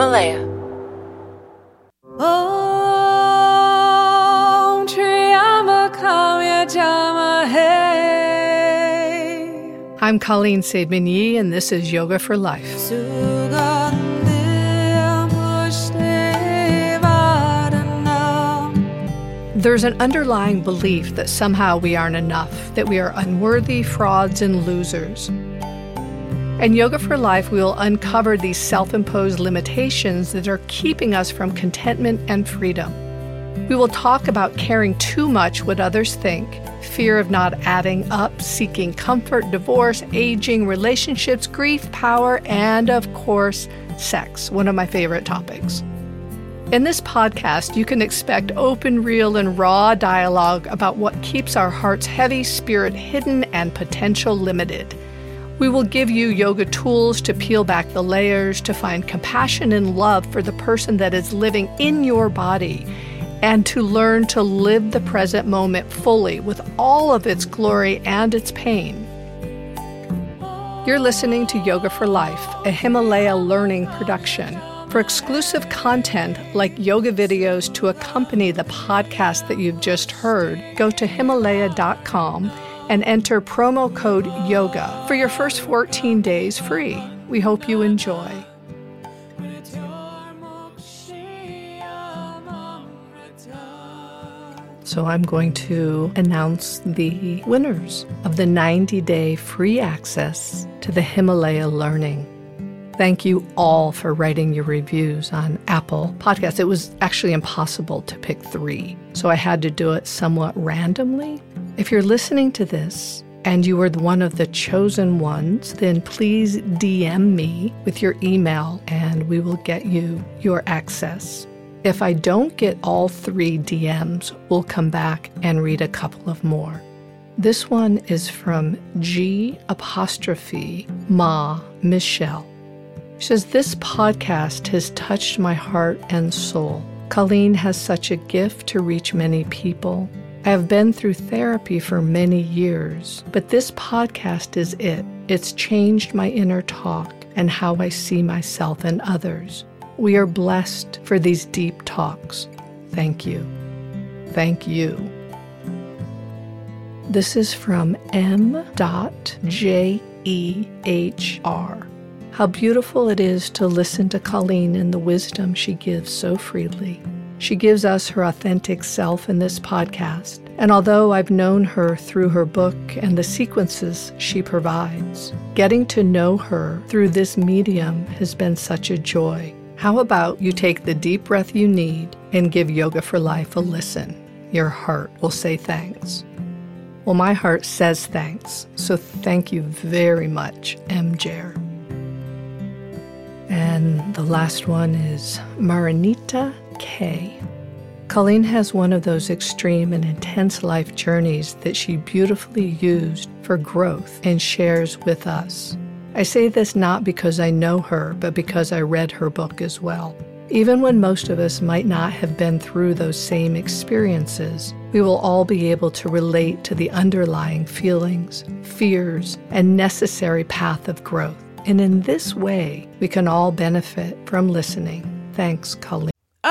Himalaya. Om Triambakam Yajamahe. I'm Colleen Saidman Yee, and this is Yoga for Life. There's an underlying belief that somehow we aren't enough, that we are unworthy, frauds, and losers. In Yoga for Life, we will uncover these self imposed limitations that are keeping us from contentment and freedom. We will talk about caring too much what others think, fear of not adding up, seeking comfort, divorce, aging, relationships, grief, power, and of course, sex, one of my favorite topics. In this podcast, you can expect open, real, and raw dialogue about what keeps our hearts heavy, spirit hidden, and potential limited. We will give you yoga tools to peel back the layers, to find compassion and love for the person that is living in your body, and to learn to live the present moment fully with all of its glory and its pain. You're listening to Yoga for Life, a Himalaya learning production. For exclusive content like yoga videos to accompany the podcast that you've just heard, go to Himalaya.com and enter promo code YOGA for your first 14 days free. We hope you enjoy. So, I'm going to announce the winners of the 90 day free access to the Himalaya Learning. Thank you all for writing your reviews on Apple Podcasts. It was actually impossible to pick three, so I had to do it somewhat randomly. If you're listening to this and you are one of the chosen ones, then please DM me with your email and we will get you your access. If I don't get all three DMs, we'll come back and read a couple of more. This one is from G apostrophe Ma Michelle. She says, This podcast has touched my heart and soul. Colleen has such a gift to reach many people. I have been through therapy for many years, but this podcast is it. It's changed my inner talk and how I see myself and others. We are blessed for these deep talks. Thank you. Thank you. This is from M.J.E.H.R. How beautiful it is to listen to Colleen and the wisdom she gives so freely. She gives us her authentic self in this podcast, and although I've known her through her book and the sequences she provides, getting to know her through this medium has been such a joy. How about you take the deep breath you need and give Yoga for Life a listen? Your heart will say thanks. Well, my heart says thanks, so thank you very much, MJ. And the last one is Marinita K. Colleen has one of those extreme and intense life journeys that she beautifully used for growth and shares with us. I say this not because I know her, but because I read her book as well. Even when most of us might not have been through those same experiences, we will all be able to relate to the underlying feelings, fears, and necessary path of growth. And in this way, we can all benefit from listening. Thanks, Colleen.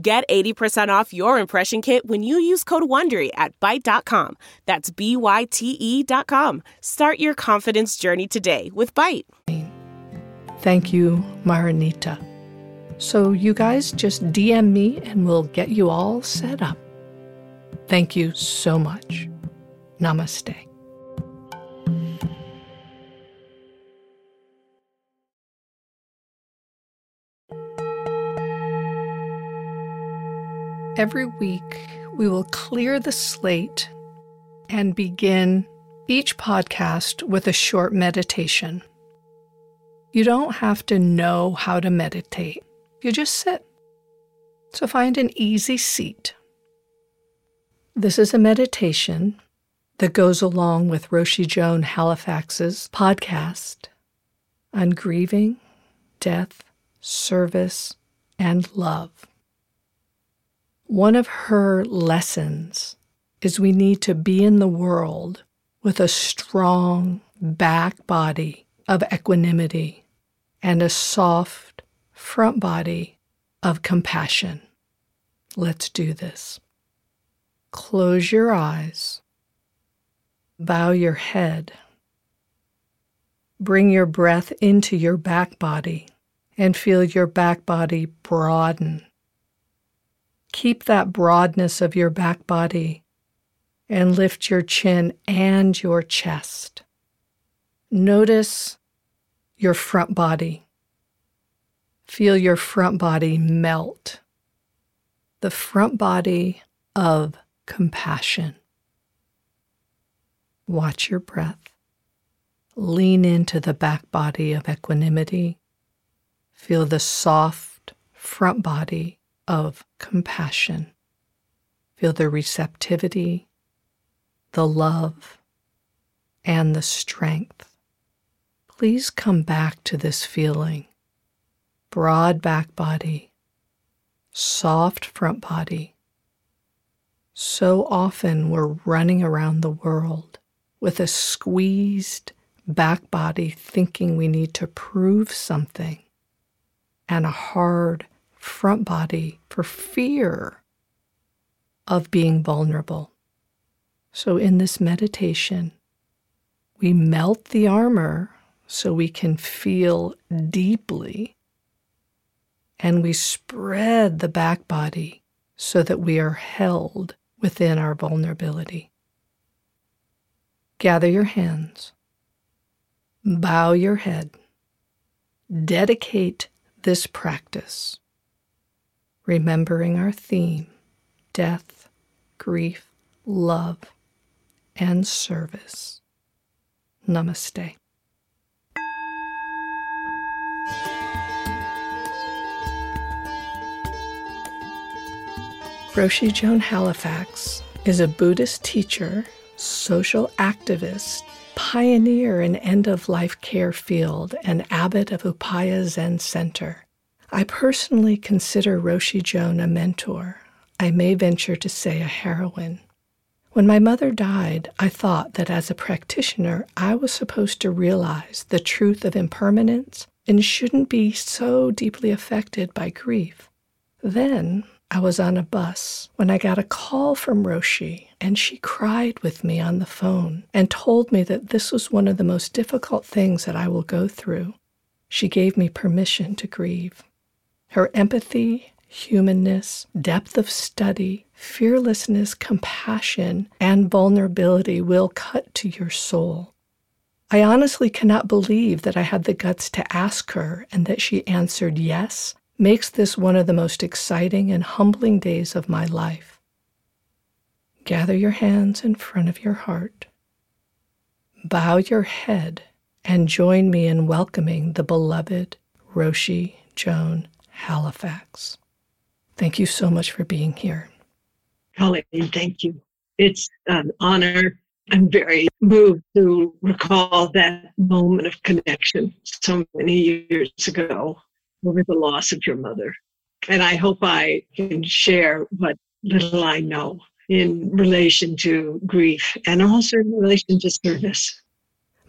Get 80% off your impression kit when you use code WONDERY at Byte.com. That's B-Y-T-E dot com. Start your confidence journey today with Byte. Thank you, Marinita. So you guys just DM me and we'll get you all set up. Thank you so much. Namaste. Every week, we will clear the slate and begin each podcast with a short meditation. You don't have to know how to meditate, you just sit. So find an easy seat. This is a meditation that goes along with Roshi Joan Halifax's podcast on grieving, death, service, and love. One of her lessons is we need to be in the world with a strong back body of equanimity and a soft front body of compassion. Let's do this. Close your eyes. Bow your head. Bring your breath into your back body and feel your back body broaden. Keep that broadness of your back body and lift your chin and your chest. Notice your front body. Feel your front body melt. The front body of compassion. Watch your breath. Lean into the back body of equanimity. Feel the soft front body of compassion. Feel the receptivity, the love, and the strength. Please come back to this feeling. Broad back body, soft front body. So often we're running around the world with a squeezed back body thinking we need to prove something, and a hard front body for fear of being vulnerable. So, in this meditation, we melt the armor so we can feel deeply, and we spread the back body so that we are held within our vulnerability. Gather your hands, bow your head, dedicate this practice, remembering our theme death, grief, love, and service. Namaste. Roshi Joan Halifax is a Buddhist teacher, social activist, pioneer in end of life care field, and abbot of Upaya Zen Center. I personally consider Roshi Joan a mentor. I may venture to say a heroine. When my mother died, I thought that as a practitioner, I was supposed to realize the truth of impermanence and shouldn't be so deeply affected by grief. Then I was on a bus when I got a call from Roshi, and she cried with me on the phone and told me that this was one of the most difficult things that I will go through. She gave me permission to grieve. Her empathy humanness, depth of study, fearlessness, compassion, and vulnerability will cut to your soul. I honestly cannot believe that I had the guts to ask her and that she answered yes, makes this one of the most exciting and humbling days of my life. Gather your hands in front of your heart. Bow your head and join me in welcoming the beloved Roshi Joan Halifax. Thank you so much for being here. Colleen, thank you. It's an honor. I'm very moved to recall that moment of connection so many years ago over the loss of your mother. And I hope I can share what little I know in relation to grief and also in relation to service.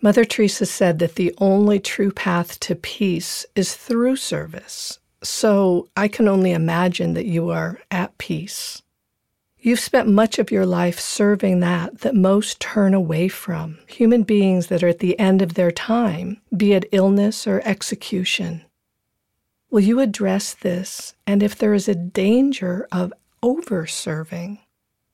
Mother Teresa said that the only true path to peace is through service. So I can only imagine that you are at peace. You've spent much of your life serving that that most turn away from human beings that are at the end of their time, be it illness or execution. Will you address this? And if there is a danger of over serving?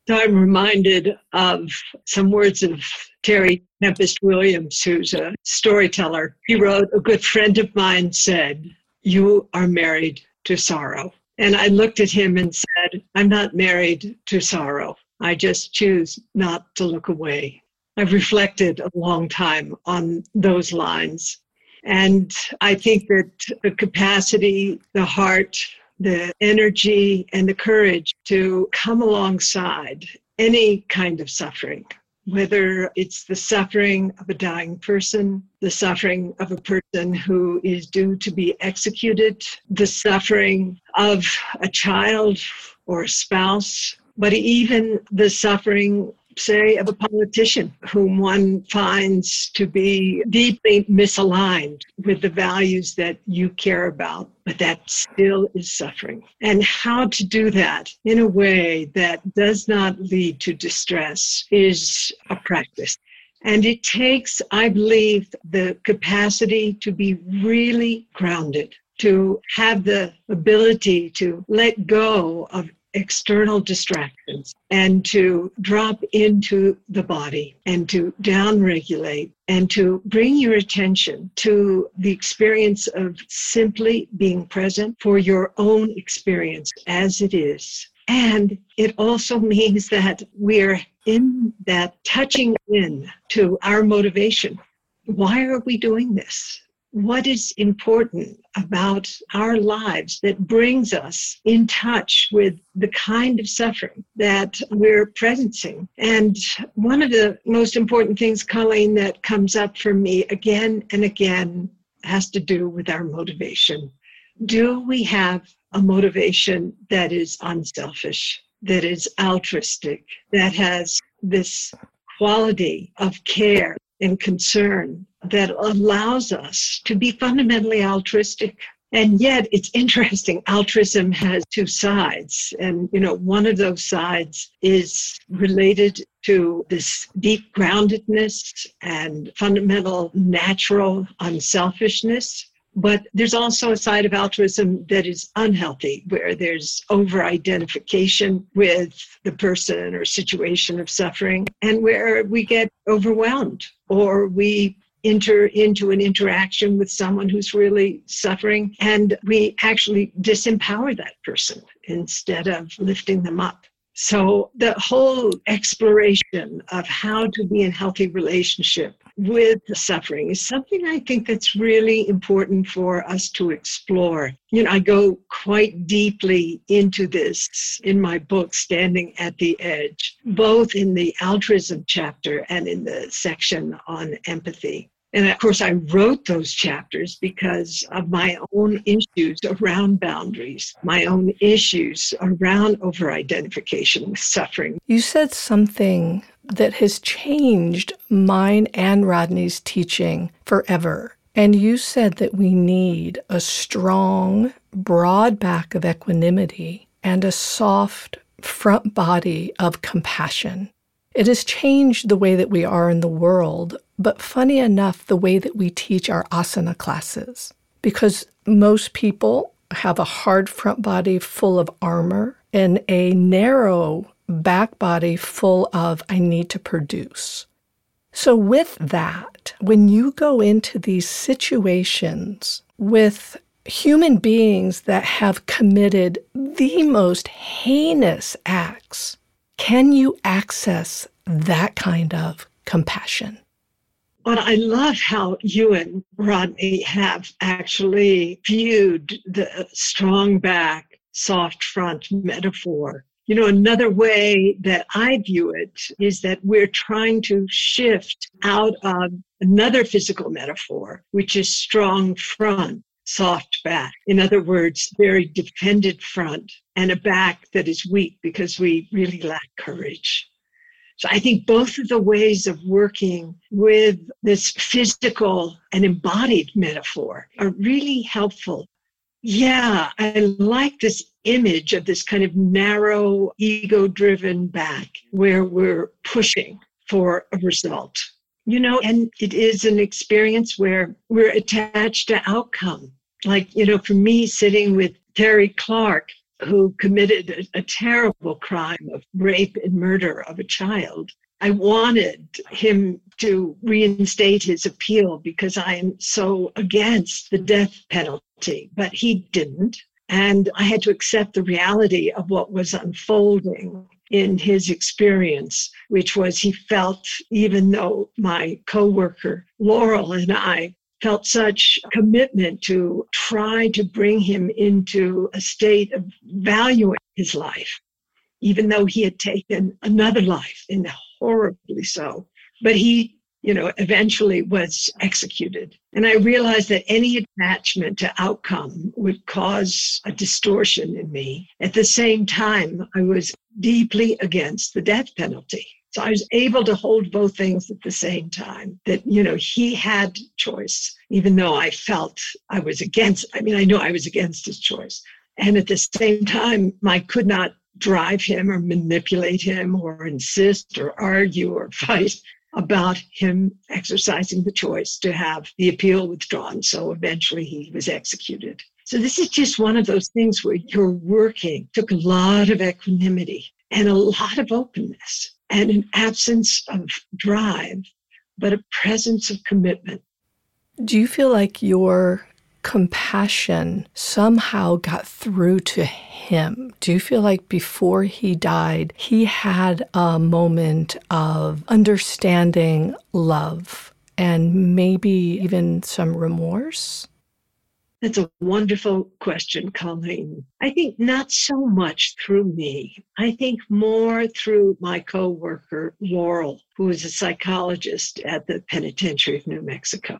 I'm reminded of some words of Terry Tempest Williams, who's a storyteller. He wrote, A good friend of mine said, you are married to sorrow. And I looked at him and said, I'm not married to sorrow. I just choose not to look away. I've reflected a long time on those lines. And I think that the capacity, the heart, the energy and the courage to come alongside any kind of suffering, whether it's the suffering of a dying person, the suffering of a person who is due to be executed, the suffering of a child or a spouse, but even the suffering say, of a politician whom one finds to be deeply misaligned with the values that you care about, but that still is suffering. And how to do that in a way that does not lead to distress is a practice. And it takes, I believe, the capacity to be really grounded, to have the ability to let go of external distractions and to drop into the body and to downregulate and to bring your attention to the experience of simply being present for your own experience as it is. And it also means that we're in that touching in to our motivation. Why are we doing this? What is important about our lives that brings us in touch with the kind of suffering that we're presencing. And one of the most important things, Colleen, that comes up for me again and again has to do with our motivation. Do we have a motivation that is unselfish, that is altruistic, that has this quality of care and concern that allows us to be fundamentally altruistic. And yet it's interesting, altruism has two sides. And, you know, one of those sides is related to this deep groundedness and fundamental natural unselfishness. But there's also a side of altruism that is unhealthy, where there's over identification with the person or situation of suffering, and where we get overwhelmed or we enter into an interaction with someone who's really suffering and we actually disempower that person instead of lifting them up. So the whole exploration of how to be in healthy relationship with suffering is something I think that's really important for us to explore. You know, I go quite deeply into this in my book, Standing at the Edge, both in the altruism chapter and in the section on empathy. And of course, I wrote those chapters because of my own issues around boundaries, my own issues around over identification with suffering. You said something that has changed mine and Rodney's teaching forever. And you said that we need a strong, broad back of equanimity and a soft front body of compassion. It has changed the way that we are in the world, but funny enough, the way that we teach our asana classes, because most people have a hard front body full of armor and a narrow back body full of, I need to produce. So, with that, when you go into these situations with human beings that have committed the most heinous acts, can you access that kind of compassion? But I love how you and Rodney have actually viewed the strong back, soft front metaphor. You know, another way that I view it is that we're trying to shift out of another physical metaphor, which is strong front, soft back. In other words, very defended front and a back that is weak because we really lack courage. So I think both of the ways of working with this physical and embodied metaphor are really helpful. Yeah, I like this image of this kind of narrow, ego driven back where we're pushing for a result. You know, and it is an experience where we're attached to outcome like, you know, for me, sitting with Terry Clark, who committed a, a terrible crime of rape and murder of a child, I wanted him to reinstate his appeal because I am so against the death penalty, but he didn't. And I had to accept the reality of what was unfolding in his experience, which was he felt, even though my coworker Laurel and I felt such commitment to try to bring him into a state of valuing his life, even though he had taken another life and horribly so. But he you know, eventually was executed. And I realized that any attachment to outcome would cause a distortion in me. At the same time, I was deeply against the death penalty. So I was able to hold both things at the same time that, you know, he had choice, even though I felt I was against, I mean, I know I was against his choice. And at the same time, I could not drive him or manipulate him or insist or argue or fight about him exercising the choice to have the appeal withdrawn. So eventually he was executed. So this is just one of those things where you're working, took a lot of equanimity and a lot of openness and an absence of drive, but a presence of commitment. Do you feel like your compassion somehow got through to him? Do you feel like before he died, he had a moment of understanding love and maybe even some remorse? That's a wonderful question, Colleen. I think not so much through me. I think more through my coworker, Laurel, who is a psychologist at the Penitentiary of New Mexico.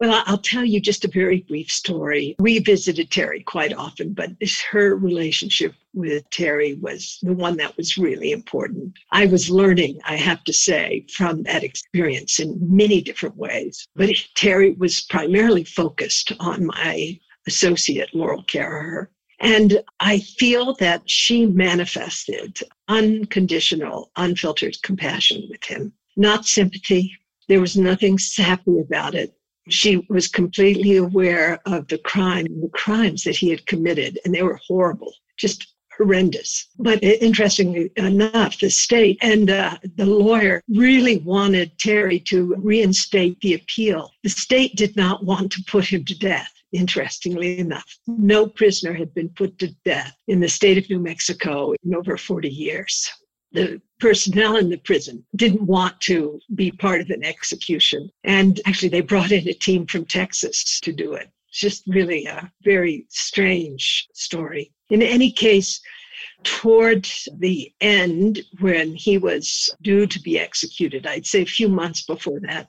Well, I'll tell you just a very brief story. We visited Terry quite often, but her relationship with Terry was the one that was really important. I was learning, I have to say, from that experience in many different ways. But Terry was primarily focused on my associate, Laurel Caraher. And I feel that she manifested unconditional, unfiltered compassion with him, not sympathy. There was nothing sappy about it she was completely aware of the crime, the crimes that he had committed, and they were horrible, just horrendous. But interestingly enough, the state and uh, the lawyer really wanted Terry to reinstate the appeal. The state did not want to put him to death. Interestingly enough, no prisoner had been put to death in the state of New Mexico in over 40 years the personnel in the prison didn't want to be part of an execution. And actually, they brought in a team from Texas to do it. It's just really a very strange story. In any case, toward the end, when he was due to be executed, I'd say a few months before that,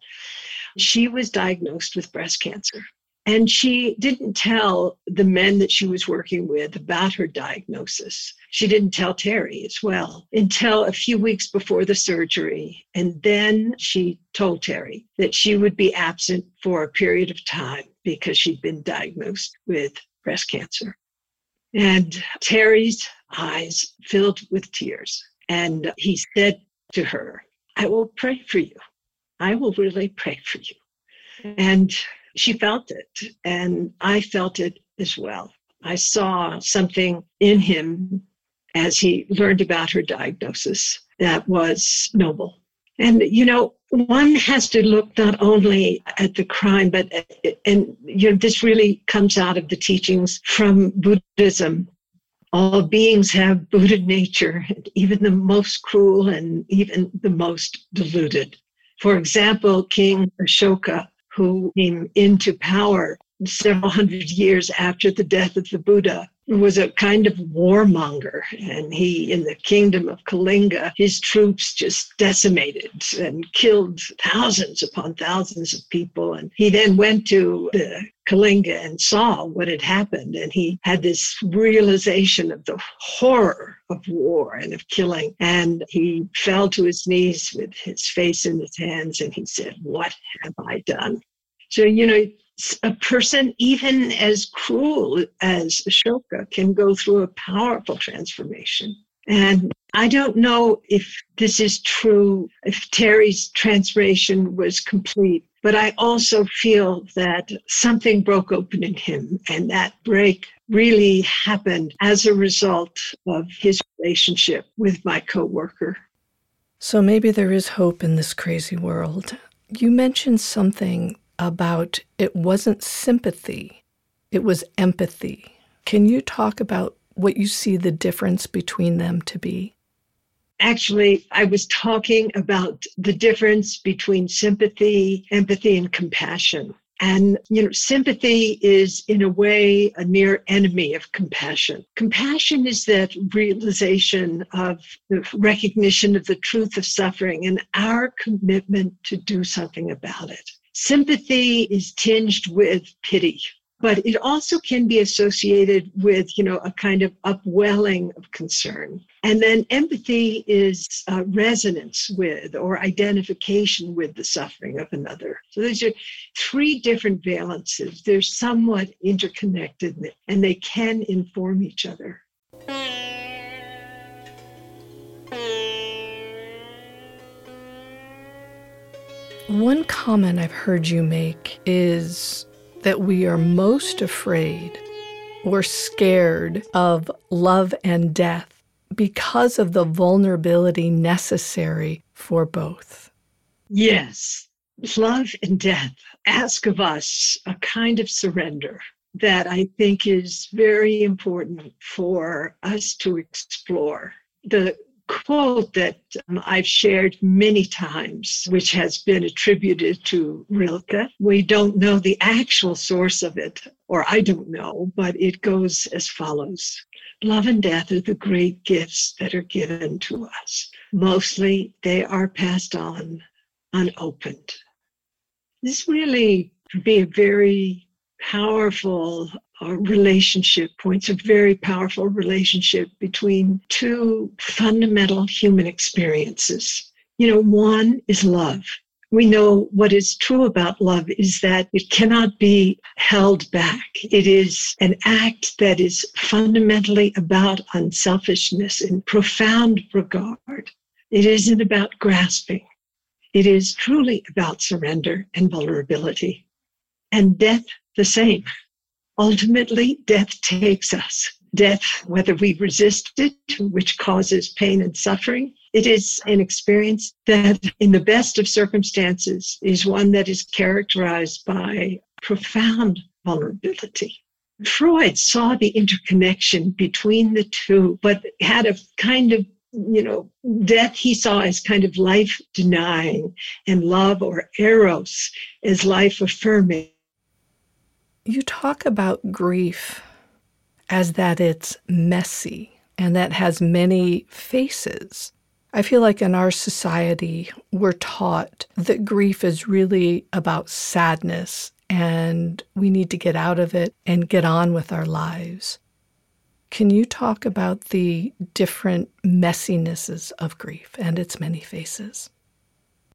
she was diagnosed with breast cancer. And she didn't tell the men that she was working with about her diagnosis. She didn't tell Terry as well until a few weeks before the surgery. And then she told Terry that she would be absent for a period of time because she'd been diagnosed with breast cancer. And Terry's eyes filled with tears. And he said to her, I will pray for you. I will really pray for you. And she felt it, and I felt it as well. I saw something in him as he learned about her diagnosis that was noble. And, you know, one has to look not only at the crime, but, and, you know, this really comes out of the teachings from Buddhism. All beings have Buddha nature, even the most cruel and even the most deluded. For example, King Ashoka who came into power several hundred years after the death of the Buddha was a kind of warmonger. And he, in the kingdom of Kalinga, his troops just decimated and killed thousands upon thousands of people. And he then went to the Kalinga and saw what had happened. And he had this realization of the horror of war and of killing. And he fell to his knees with his face in his hands and he said, What have I done? So, you know, a person, even as cruel as Ashoka, can go through a powerful transformation. And I don't know if this is true, if Terry's transformation was complete, but I also feel that something broke open in him, and that break really happened as a result of his relationship with my coworker. So maybe there is hope in this crazy world. You mentioned something about it wasn't sympathy, it was empathy. Can you talk about what you see the difference between them to be? Actually, I was talking about the difference between sympathy, empathy, and compassion. And, you know, sympathy is in a way a near enemy of compassion. Compassion is that realization of the recognition of the truth of suffering and our commitment to do something about it. Sympathy is tinged with pity but it also can be associated with you know a kind of upwelling of concern. And then empathy is uh, resonance with or identification with the suffering of another. So these are three different valences. They're somewhat interconnected and they can inform each other One comment I've heard you make is that we are most afraid or scared of love and death because of the vulnerability necessary for both. Yes, love and death ask of us a kind of surrender that I think is very important for us to explore. The quote that um, I've shared many times, which has been attributed to Rilke. We don't know the actual source of it, or I don't know, but it goes as follows Love and death are the great gifts that are given to us. Mostly they are passed on unopened. This really could be a very powerful relationship points, a very powerful relationship between two fundamental human experiences. You know, one is love. We know what is true about love is that it cannot be held back. It is an act that is fundamentally about unselfishness and profound regard. It isn't about grasping. It is truly about surrender and vulnerability. And death, the same ultimately death takes us. Death, whether we resist it, which causes pain and suffering, it is an experience that, in the best of circumstances, is one that is characterized by profound vulnerability. Freud saw the interconnection between the two, but had a kind of you know, death he saw as kind of life denying, and love or eros as life affirming. You talk about grief as that it's messy and that has many faces. I feel like in our society, we're taught that grief is really about sadness and we need to get out of it and get on with our lives. Can you talk about the different messinesses of grief and its many faces?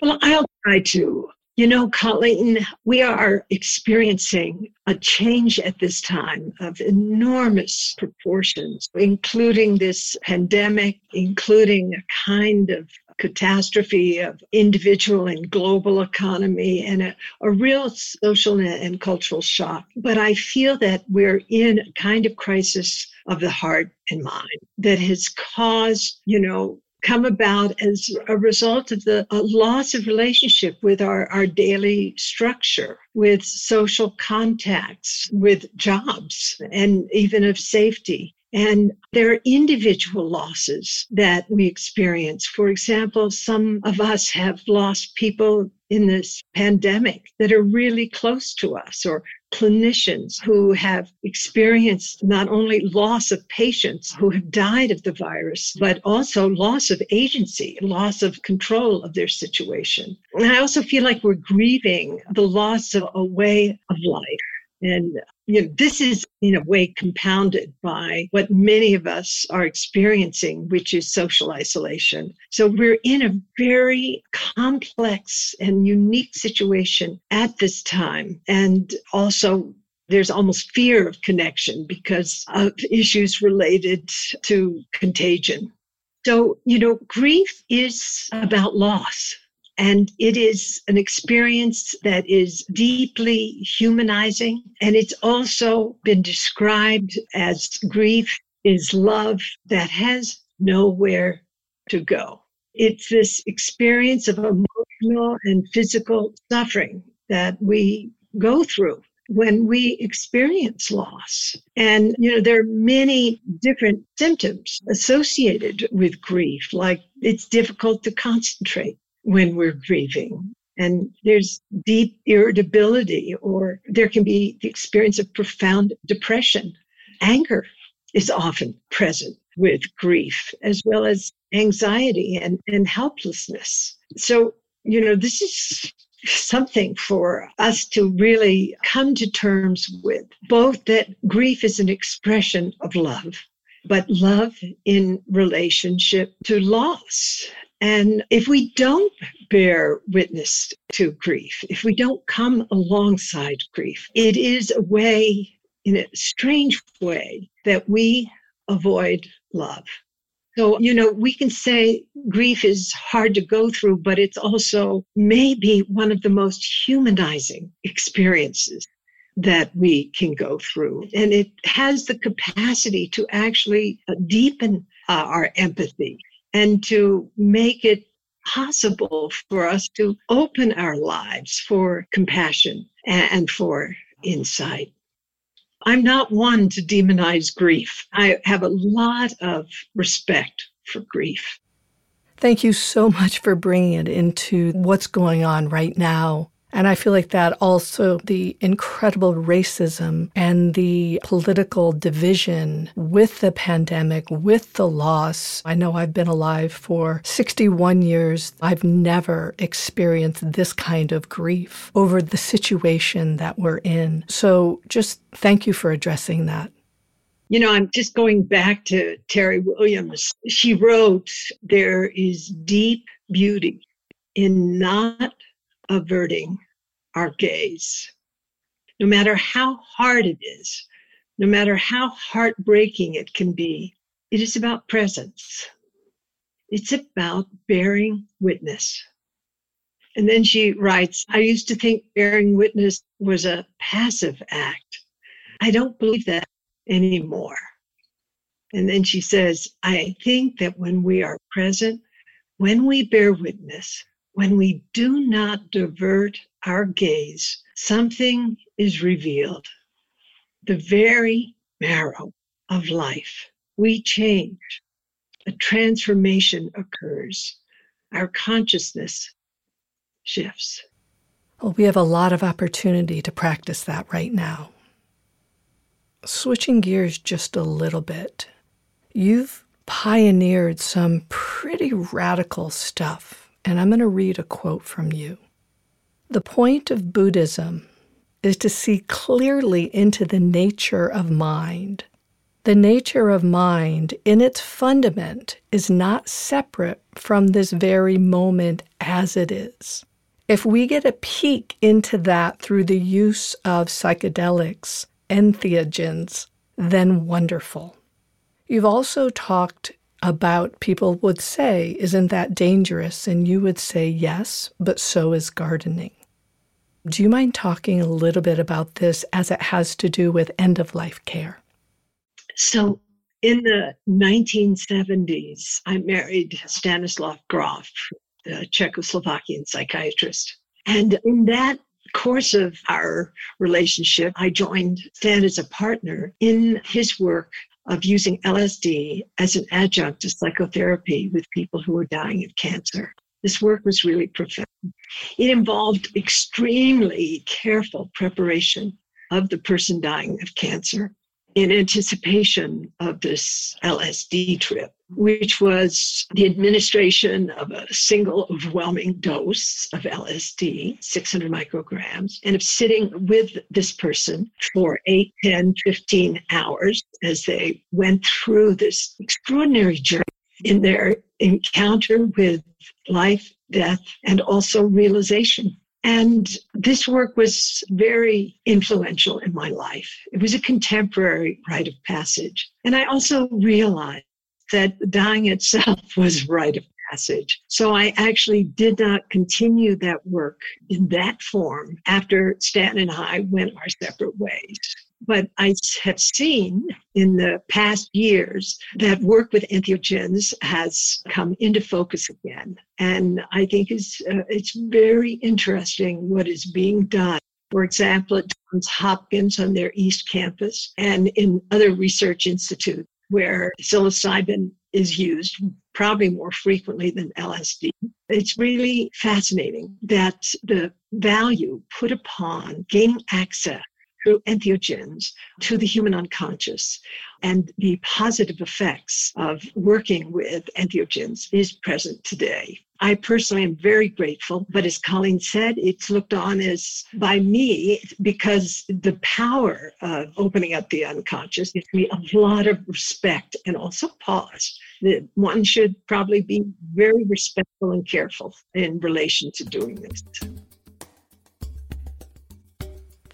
Well, I'll try to. You know, Colleen, we are experiencing a change at this time of enormous proportions, including this pandemic, including a kind of catastrophe of individual and global economy and a, a real social and cultural shock. But I feel that we're in a kind of crisis of the heart and mind that has caused, you know, come about as a result of the loss of relationship with our, our daily structure, with social contacts, with jobs, and even of safety. And there are individual losses that we experience. For example, some of us have lost people in this pandemic that are really close to us or clinicians who have experienced not only loss of patients who have died of the virus, but also loss of agency, loss of control of their situation. And I also feel like we're grieving the loss of a way of life. And you know, this is in a way compounded by what many of us are experiencing, which is social isolation. So we're in a very complex and unique situation at this time. And also, there's almost fear of connection because of issues related to contagion. So, you know, grief is about loss. And it is an experience that is deeply humanizing. And it's also been described as grief is love that has nowhere to go. It's this experience of emotional and physical suffering that we go through when we experience loss. And, you know, there are many different symptoms associated with grief, like it's difficult to concentrate when we're grieving. And there's deep irritability, or there can be the experience of profound depression. Anger is often present with grief, as well as anxiety and, and helplessness. So, you know, this is something for us to really come to terms with both that grief is an expression of love, but love in relationship to loss. And if we don't bear witness to grief, if we don't come alongside grief, it is a way, in a strange way, that we avoid love. So, you know, we can say grief is hard to go through, but it's also maybe one of the most humanizing experiences that we can go through. And it has the capacity to actually uh, deepen uh, our empathy and to make it possible for us to open our lives for compassion and for insight. I'm not one to demonize grief. I have a lot of respect for grief. Thank you so much for bringing it into what's going on right now and I feel like that also the incredible racism and the political division with the pandemic, with the loss. I know I've been alive for 61 years. I've never experienced this kind of grief over the situation that we're in. So just thank you for addressing that. You know, I'm just going back to Terry Williams. She wrote, There is deep beauty in not averting our gaze. No matter how hard it is, no matter how heartbreaking it can be, it is about presence. It's about bearing witness. And then she writes, I used to think bearing witness was a passive act. I don't believe that anymore. And then she says, I think that when we are present, when we bear witness, when we do not divert our gaze, something is revealed. The very marrow of life. We change. A transformation occurs. Our consciousness shifts. Well, we have a lot of opportunity to practice that right now. Switching gears just a little bit, you've pioneered some pretty radical stuff and I'm going to read a quote from you. The point of Buddhism is to see clearly into the nature of mind. The nature of mind, in its fundament, is not separate from this very moment as it is. If we get a peek into that through the use of psychedelics, entheogens, then wonderful. You've also talked about people would say, Isn't that dangerous? And you would say, Yes, but so is gardening. Do you mind talking a little bit about this as it has to do with end of life care? So, in the 1970s, I married Stanislav Grof, the Czechoslovakian psychiatrist. And in that course of our relationship, I joined Stan as a partner in his work of using LSD as an adjunct to psychotherapy with people who were dying of cancer. This work was really profound. It involved extremely careful preparation of the person dying of cancer in anticipation of this LSD trip, which was the administration of a single overwhelming dose of LSD, 600 micrograms, and of sitting with this person for 8, 10, 15 hours as they went through this extraordinary journey in their encounter with life, death, and also realization. And this work was very influential in my life. It was a contemporary rite of passage. And I also realized that dying itself was rite of passage. So I actually did not continue that work in that form after Stan and I went our separate ways. But I have seen in the past years that work with entheogens has come into focus again. And I think it's, uh, it's very interesting what is being done. For example, at Johns Hopkins on their East Campus and in other research institutes where psilocybin is used probably more frequently than LSD. It's really fascinating that the value put upon gaining access through entheogens to the human unconscious and the positive effects of working with entheogens is present today. I personally am very grateful, but as Colleen said, it's looked on as by me because the power of opening up the unconscious gives me a lot of respect and also pause. That one should probably be very respectful and careful in relation to doing this.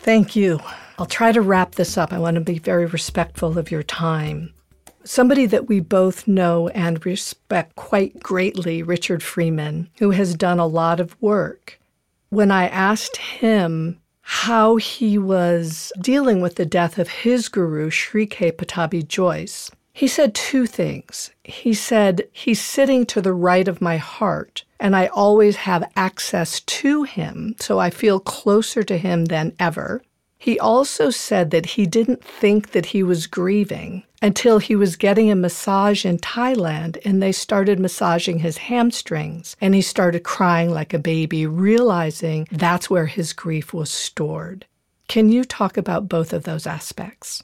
Thank you. I'll try to wrap this up. I want to be very respectful of your time. Somebody that we both know and respect quite greatly, Richard Freeman, who has done a lot of work. When I asked him how he was dealing with the death of his guru, Sri K. Pattabhi Jois, he said two things. He said, He's sitting to the right of my heart, and I always have access to him, so I feel closer to him than ever. He also said that he didn't think that he was grieving until he was getting a massage in Thailand and they started massaging his hamstrings and he started crying like a baby, realizing that's where his grief was stored. Can you talk about both of those aspects?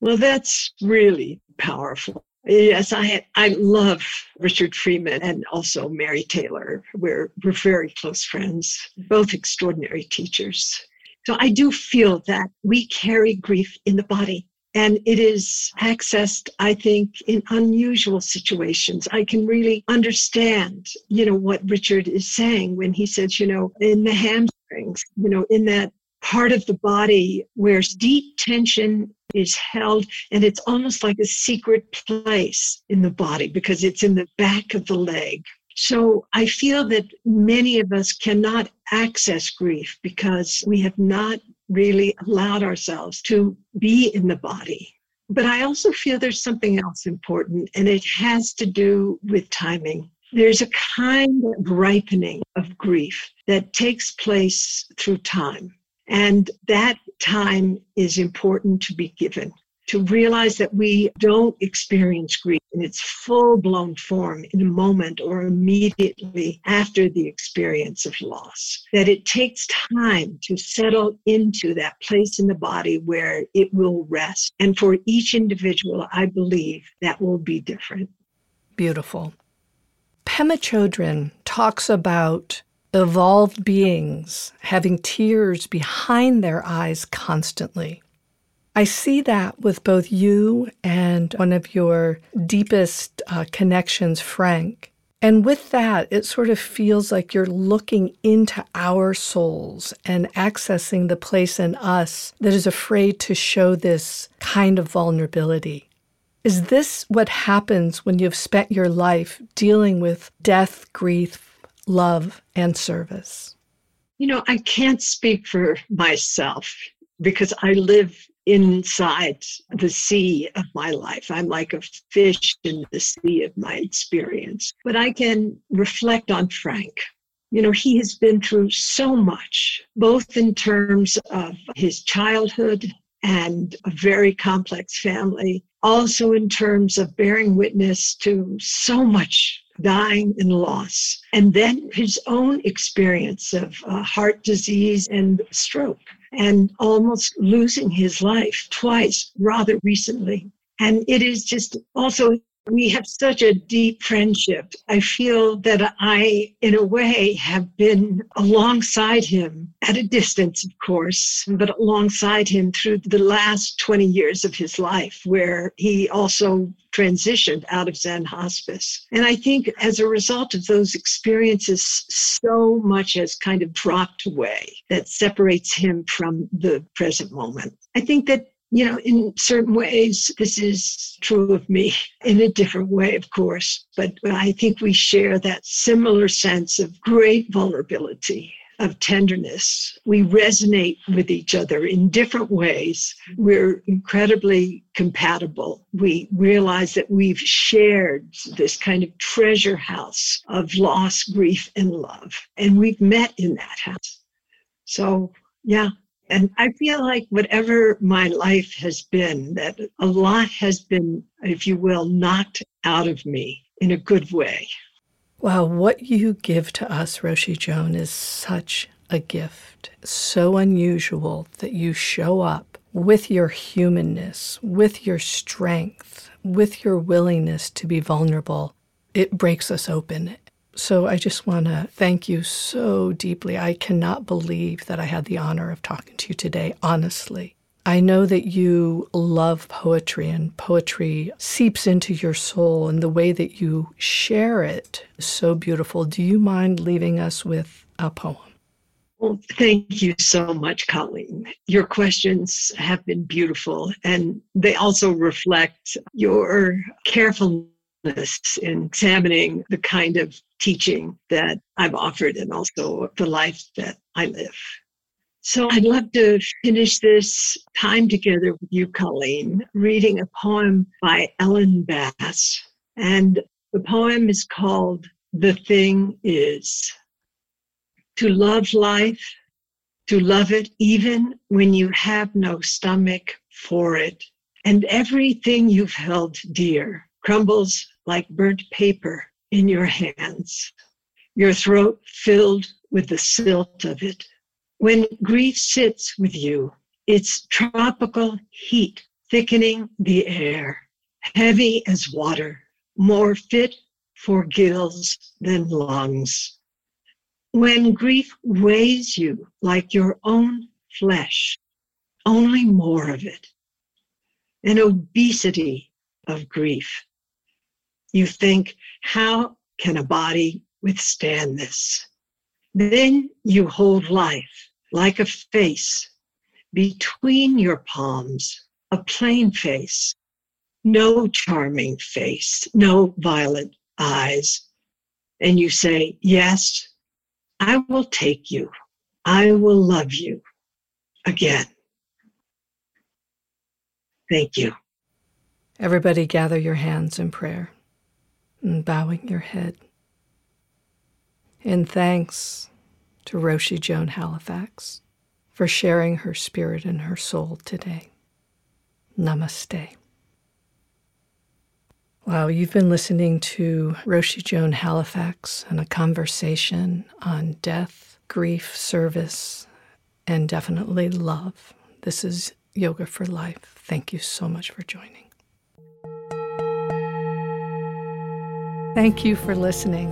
Well, that's really powerful. Yes, I I love Richard Freeman and also Mary Taylor. We're we're very close friends, both extraordinary teachers. So I do feel that we carry grief in the body and it is accessed i think in unusual situations i can really understand you know what richard is saying when he says you know in the hamstrings you know in that part of the body where deep tension is held and it's almost like a secret place in the body because it's in the back of the leg. So I feel that many of us cannot access grief because we have not really allowed ourselves to be in the body. But I also feel there's something else important, and it has to do with timing. There's a kind of ripening of grief that takes place through time. And that time is important to be given to realize that we don't experience grief in its full blown form in a moment or immediately after the experience of loss. That it takes time to settle into that place in the body where it will rest. And for each individual, I believe that will be different. Beautiful. Pema Chodron talks about evolved beings having tears behind their eyes constantly. I see that with both you and one of your deepest uh, connections, Frank. And with that, it sort of feels like you're looking into our souls and accessing the place in us that is afraid to show this kind of vulnerability. Is this what happens when you've spent your life dealing with death, grief, love, and service? You know, I can't speak for myself because I live inside the sea of my life. I'm like a fish in the sea of my experience. But I can reflect on Frank. You know, he has been through so much, both in terms of his childhood and a very complex family, also in terms of bearing witness to so much dying and loss, and then his own experience of uh, heart disease and stroke, and almost losing his life twice rather recently. And it is just also we have such a deep friendship. I feel that I, in a way, have been alongside him at a distance, of course, but alongside him through the last 20 years of his life, where he also transitioned out of Zen hospice. And I think as a result of those experiences, so much has kind of dropped away that separates him from the present moment. I think that you know, in certain ways, this is true of me in a different way, of course. But I think we share that similar sense of great vulnerability, of tenderness. We resonate with each other in different ways. We're incredibly compatible. We realize that we've shared this kind of treasure house of loss, grief, and love. And we've met in that house. So, yeah, and I feel like whatever my life has been, that a lot has been, if you will, knocked out of me in a good way. Wow, what you give to us, Roshi Joan, is such a gift. So unusual that you show up with your humanness, with your strength, with your willingness to be vulnerable. It breaks us open. So I just want to thank you so deeply. I cannot believe that I had the honor of talking to you today, honestly. I know that you love poetry and poetry seeps into your soul and the way that you share it is so beautiful. Do you mind leaving us with a poem? Well, thank you so much, Colleen. Your questions have been beautiful and they also reflect your carefulness in examining the kind of teaching that I've offered and also the life that I live. So I'd love to finish this time together with you, Colleen, reading a poem by Ellen Bass. And the poem is called The Thing Is. To love life, to love it even when you have no stomach for it, and everything you've held dear crumbles like burnt paper in your hands, your throat filled with the silt of it when grief sits with you, its tropical heat thickening the air, heavy as water, more fit for gills than lungs. When grief weighs you like your own flesh, only more of it, an obesity of grief. You think, how can a body withstand this? Then you hold life like a face between your palms, a plain face, no charming face, no violet eyes. And you say, Yes, I will take you. I will love you again. Thank you. Everybody, gather your hands in prayer and bowing your head. In thanks to Roshi Joan Halifax for sharing her spirit and her soul today. Namaste. Wow, you've been listening to Roshi Joan Halifax and a conversation on death, grief, service, and definitely love. This is Yoga for Life. Thank you so much for joining. Thank you for listening.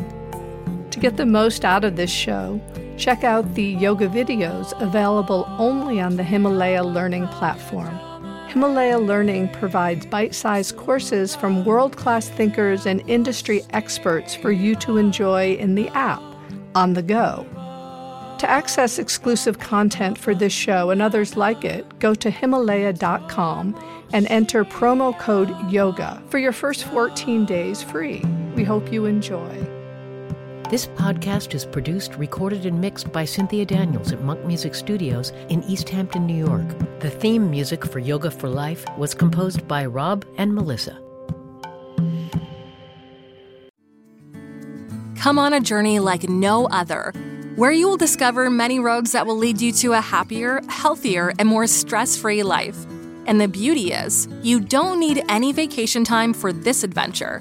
To get the most out of this show, check out the yoga videos available only on the Himalaya Learning platform. Himalaya Learning provides bite sized courses from world class thinkers and industry experts for you to enjoy in the app, on the go. To access exclusive content for this show and others like it, go to Himalaya.com and enter promo code YOGA for your first 14 days free. We hope you enjoy. This podcast is produced, recorded, and mixed by Cynthia Daniels at Monk Music Studios in East Hampton, New York. The theme music for Yoga for Life was composed by Rob and Melissa. Come on a journey like no other, where you will discover many roads that will lead you to a happier, healthier, and more stress free life. And the beauty is, you don't need any vacation time for this adventure.